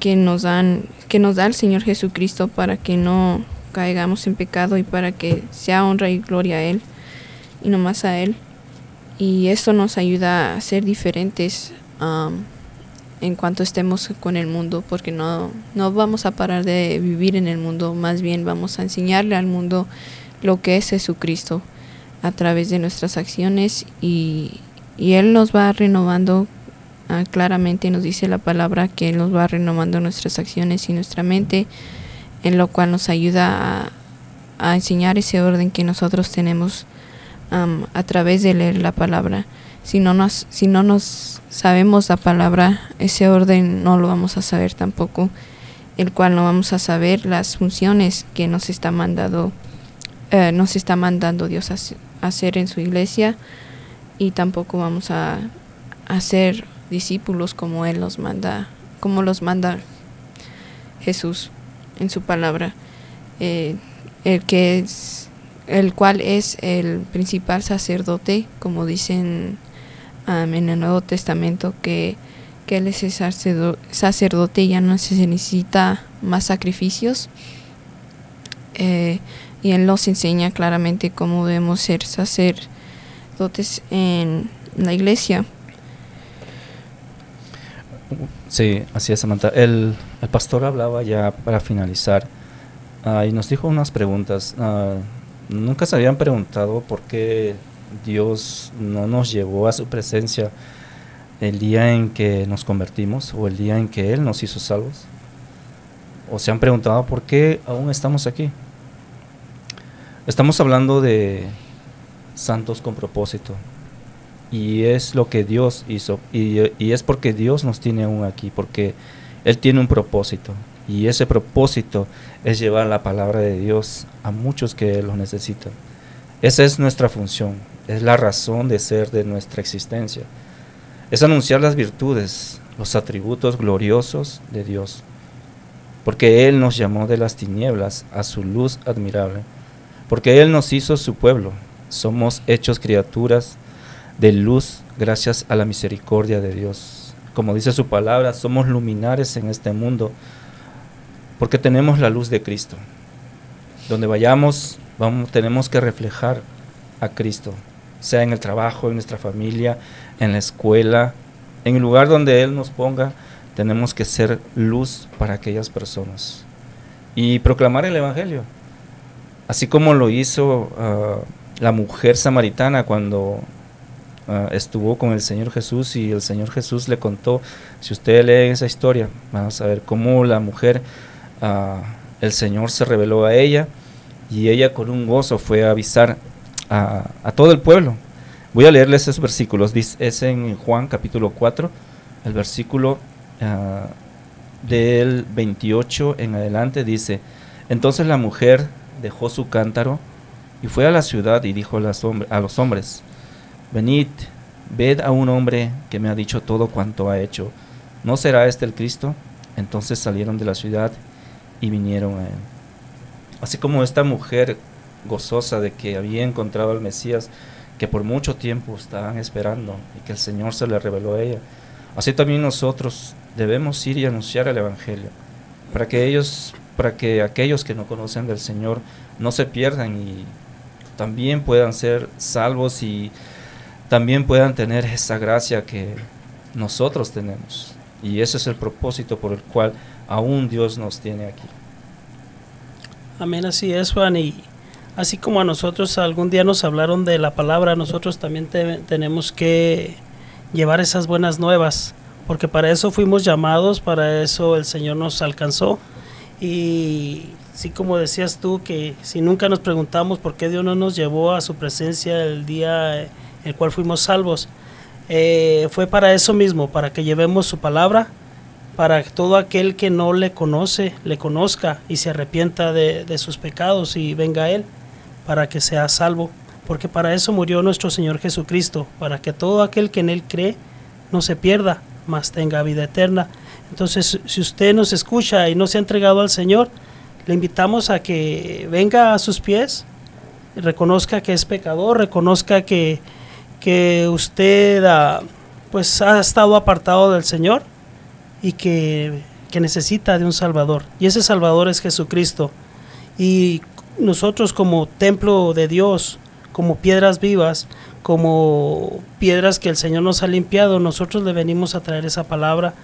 que nos dan que nos da el Señor Jesucristo para que no caigamos en pecado y para que sea honra y gloria a Él y no más a Él. Y esto nos ayuda a ser diferentes um, en cuanto estemos con el mundo, porque no, no vamos a parar de vivir en el mundo, más bien vamos a enseñarle al mundo lo que es Jesucristo a través de nuestras acciones y, Él nos va renovando ah, claramente, nos dice la palabra que Él nos va renovando nuestras acciones y nuestra mente, en lo cual nos ayuda a, enseñar ese orden que nosotros tenemos a través de leer la palabra. Si no, nos, si no nos sabemos la palabra, ese orden no lo vamos a saber tampoco, el cual no vamos a saber las funciones que nos está mandando, eh, nos está mandando Dios a, hacer en su iglesia y tampoco vamos a hacer discípulos como él los manda, como los manda Jesús en su palabra, eh, el que es el cual es el principal sacerdote, como dicen en el Nuevo Testamento, que, que Él es el sacerdote y ya no se necesita más sacrificios. Eh, y Él nos enseña claramente cómo debemos ser sacerdotes en la iglesia. Sí, así es, Samantha. El, el pastor hablaba ya para finalizar ah, y nos dijo unas preguntas. Ah, nunca se habían preguntado por qué Dios no nos llevó a su presencia el día en que nos convertimos o el día en que Él nos hizo salvos. O se han preguntado por qué aún estamos aquí. Estamos hablando de santos con propósito. Y es lo que Dios hizo. Y, es porque Dios nos tiene aún aquí. Porque Él tiene un propósito. Y ese propósito es llevar la palabra de Dios a muchos que lo necesitan. Esa es nuestra función, es la razón de ser de nuestra existencia. Es anunciar las virtudes, los atributos gloriosos de Dios. Porque Él nos llamó de las tinieblas a su luz admirable. Porque Él nos hizo su pueblo. Somos hechos criaturas de luz gracias a la misericordia de Dios. Como dice su palabra, somos luminares en este mundo porque tenemos la luz de Cristo. Donde vayamos, vamos, tenemos que reflejar a Cristo, sea en el trabajo, en nuestra familia, en la escuela, en el lugar donde Él nos ponga, tenemos que ser luz para aquellas personas y proclamar el Evangelio, así como lo hizo ah, la mujer samaritana cuando ah, estuvo con el Señor Jesús y el Señor Jesús le contó, si usted lee esa historia, vamos a ver cómo la mujer el Señor se reveló a ella y ella con un gozo fue a avisar a, todo el pueblo. Voy a leerles esos versículos. es en Juan capítulo 4, el versículo ah, del 28 en adelante dice, entonces la mujer dejó su cántaro y fue a la ciudad y dijo a los hombres, venid, ved a un hombre que me ha dicho todo cuanto ha hecho. ¿No será este el Cristo? Entonces salieron de la ciudad y vinieron a él. Así como esta mujer gozosa de que había encontrado al Mesías que por mucho tiempo estaban esperando y que el Señor se le reveló a ella, así también nosotros debemos ir y anunciar el Evangelio para que ellos, para que aquellos que no conocen del Señor no se pierdan y también puedan ser salvos y también puedan tener esa gracia que nosotros tenemos. Y ese es el propósito por el cual aún Dios nos tiene aquí. Amén, así es, Juan. Y así como a nosotros algún día nos hablaron de la palabra, nosotros también tenemos que llevar esas buenas nuevas, porque para eso fuimos llamados, para eso el Señor nos alcanzó. Y sí, como decías tú, que si nunca nos preguntamos por qué Dios no nos llevó a su presencia el día el cual fuimos salvos, eh, fue para eso mismo, para que llevemos su palabra para que todo aquel que no le conoce, le conozca y se arrepienta de, sus pecados y venga a Él, para que sea salvo. Porque para eso murió nuestro Señor Jesucristo, para que todo aquel que en Él cree no se pierda, mas tenga vida eterna. Entonces, si usted nos escucha y no se ha entregado al Señor, le invitamos a que venga a sus pies, reconozca que es pecador, reconozca que, que usted pues ha estado apartado del Señor y que, necesita de un Salvador. Y ese Salvador es Jesucristo. Y nosotros como templo de Dios, como piedras vivas, como piedras que el Señor nos ha limpiado, nosotros le venimos a traer esa palabra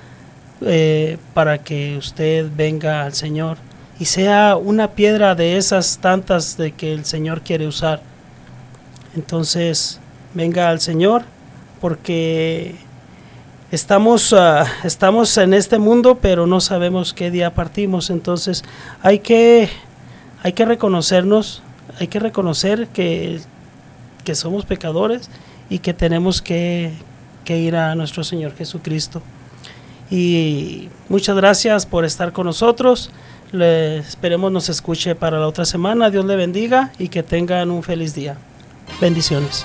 eh, para que usted venga al Señor y sea una piedra de esas tantas de que el Señor quiere usar. Entonces, venga al Señor porque estamos, ah, estamos en este mundo, pero no sabemos qué día partimos. Entonces hay que, hay que reconocernos, hay que reconocer que, que somos pecadores y que tenemos que, que ir a nuestro Señor Jesucristo. Y muchas gracias por estar con nosotros. Esperemos nos escuche para la otra semana. Dios le bendiga y que tengan un feliz día. Bendiciones.